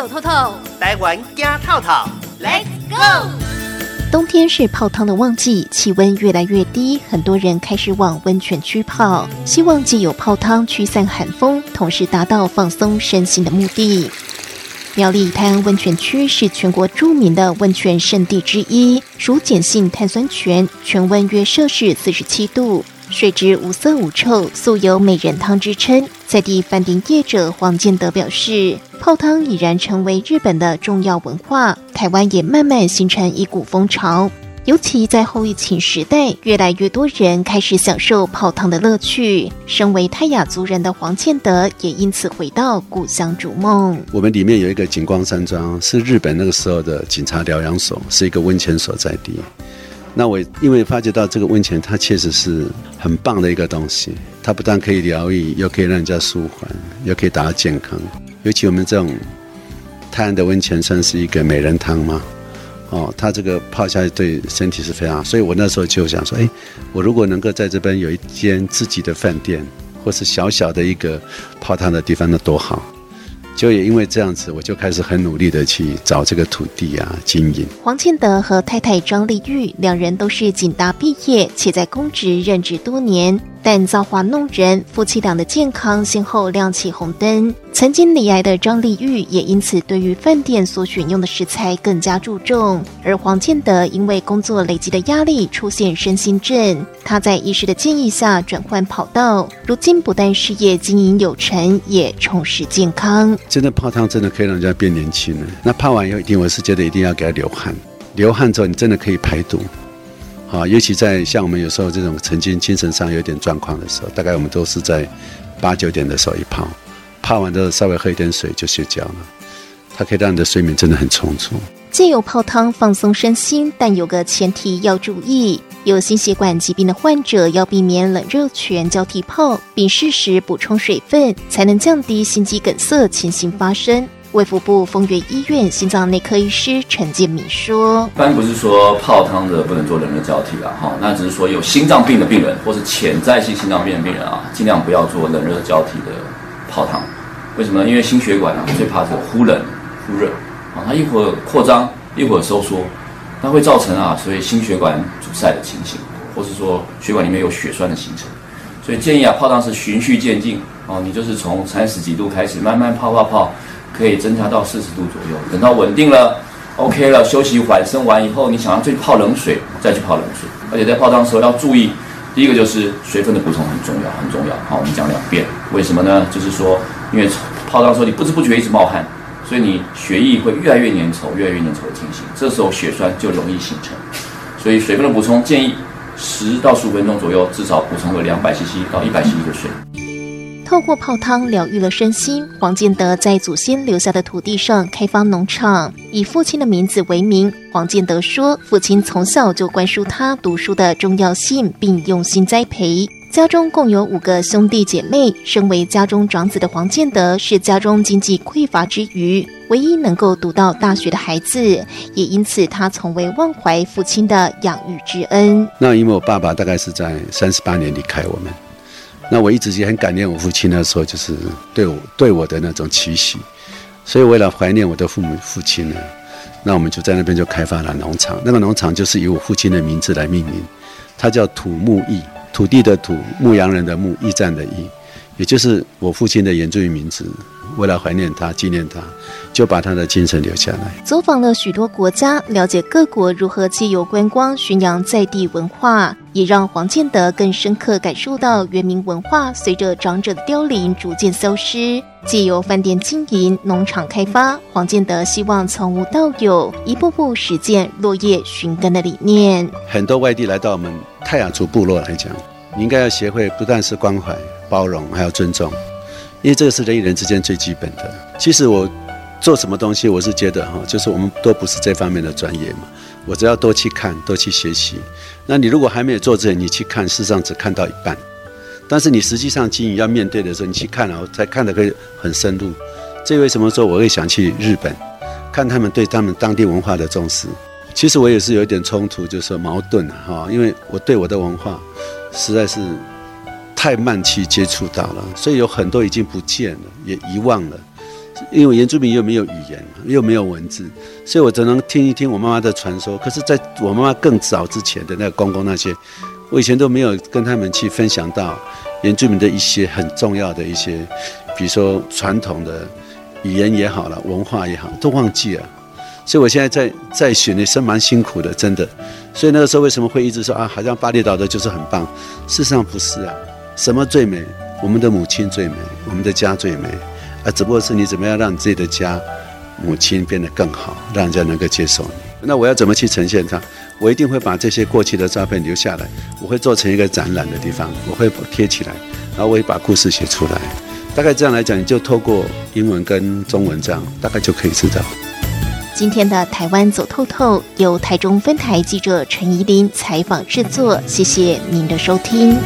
走透透，台湾加套套。Let's go！冬天是泡汤的旺季，气温越来越低，很多人开始往温泉区泡，希望既有泡汤驱散寒风，同时达到放松身心的目的。苗栗泰安温泉区是全国著名的温泉圣地之一，属碱性碳酸泉，泉温约摄氏四十七度，水质无色无臭，素有美人汤之称。在地饭店业者黄建德表示，泡汤已然成为日本的重要文化，台湾也慢慢形成一股风潮。尤其在后疫情时代，越来越多人开始享受泡汤的乐趣。身为泰雅族人的黄建德也因此回到故乡逐梦。我们里面有一个景光山庄，是日本那个时候的警察疗养所，是一个温泉所在地。那我因为发觉到这个温泉，它确实是很棒的一个东西。它不但可以疗愈，又可以让人家舒缓，又可以达到健康。尤其我们这种泰安的温泉，算是一个美人汤嘛。哦，它这个泡下去对身体是非常好，所以我那时候就想说，哎，我如果能够在这边有一间自己的饭店，或是小小的一个泡汤的地方，那多好。就也因为这样子，我就开始很努力的去找这个土地啊，经营。黄建德和太太庄丽玉两人都是警大毕业，且在公职任职多年。但造化弄人，夫妻俩的健康先后亮起红灯。曾经罹癌的张丽玉也因此对于饭店所选用的食材更加注重，而黄建德因为工作累积的压力出现身心症，他在医师的建议下转换跑道，如今不但事业经营有成，也重拾健康。真的泡汤真的可以让人家变年轻了。那泡完以后，一定我是觉得一定要给他流汗，流汗之后你真的可以排毒。啊，尤其在像我们有时候这种曾经精神上有点状况的时候，大概我们都是在八九点的时候一泡，泡完之后稍微喝一点水就睡觉了。它可以让你的睡眠真的很充足。借由泡汤放松身心，但有个前提要注意：有心血管疾病的患者要避免冷热泉交替泡，并适时补充水分，才能降低心肌梗塞情形发生。卫福部丰原医院心脏内科医师陈建敏说：“一般不是说泡汤的不能做冷热交替了哈，那只是说有心脏病的病人或是潜在性心脏病的病人啊，尽量不要做冷热交替的泡汤。为什么呢？因为心血管啊最怕是忽冷忽热啊，它一会儿扩张一会儿收缩，它会造成啊所以心血管阻塞的情形，或是说血管里面有血栓的形成。所以建议啊泡汤是循序渐进哦，你就是从三十几度开始慢慢泡泡泡。”可以增加到四十度左右，等到稳定了，OK 了，休息缓升完以后，你想要去泡冷水，再去泡冷水。而且在泡汤的时候要注意，第一个就是水分的补充很重要，很重要。好，我们讲两遍，为什么呢？就是说，因为泡汤的时候你不知不觉一直冒汗，所以你血液会越来越粘稠，越来越粘稠的情形，这时候血栓就容易形成。所以水分的补充建议十到十五分钟左右，至少补充个两百 CC 到一百 CC 的水。透过泡汤疗愈了身心，黄建德在祖先留下的土地上开发农场，以父亲的名字为名。黄建德说，父亲从小就灌输他读书的重要性，并用心栽培。家中共有五个兄弟姐妹，身为家中长子的黄建德是家中经济匮乏之余，唯一能够读到大学的孩子，也因此他从未忘怀父亲的养育之恩。那因为我爸爸大概是在三十八年离开我们。那我一直也很感念我父亲那时候就是对我对我的那种期许，所以为了怀念我的父母父亲呢，那我们就在那边就开发了农场。那个农场就是以我父亲的名字来命名，它叫土木驿，土地的土，牧羊人的牧，驿站的驿，也就是我父亲的原住民名字。为了怀念他、纪念他，就把他的精神留下来。走访了许多国家，了解各国如何借由观光宣扬在地文化，也让黄建德更深刻感受到原民文化随着长者的凋零逐渐消失。借由饭店经营、农场开发，黄建德希望从无到有，一步步实践落叶寻根的理念。很多外地来到我们泰雅族部落来讲，你应该要学会不但是关怀、包容，还要尊重。因为这个是人与人之间最基本的。其实我做什么东西，我是觉得哈，就是我们都不是这方面的专业嘛。我只要多去看，多去学习。那你如果还没有做之前，你去看，事实上只看到一半。但是你实际上经营要面对的时候，你去看了，才看得可以很深入。这为什么说我会想去日本，看他们对他们当地文化的重视？其实我也是有一点冲突，就是矛盾啊哈，因为我对我的文化实在是。太慢去接触到了，所以有很多已经不见了，也遗忘了。因为原住民又没有语言，又没有文字，所以我只能听一听我妈妈的传说。可是，在我妈妈更早之前的那个公公那些，我以前都没有跟他们去分享到原住民的一些很重要的一些，比如说传统的语言也好了，文化也好，都忘记了。所以我现在在在选的是蛮辛苦的，真的。所以那个时候为什么会一直说啊，好像巴厘岛的就是很棒？事实上不是啊，什么最美？我们的母亲最美，我们的家最美。啊，只不过是你怎么样让自己的家母亲变得更好，让人家能够接受你。那我要怎么去呈现它？我一定会把这些过去的照片留下来，我会做成一个展览的地方，我会贴起来，然后我会把故事写出来。大概这样来讲，你就透过英文跟中文这样，大概就可以知道。今天的台湾走透透由台中分台记者陈怡琳采访制作，谢谢您的收听。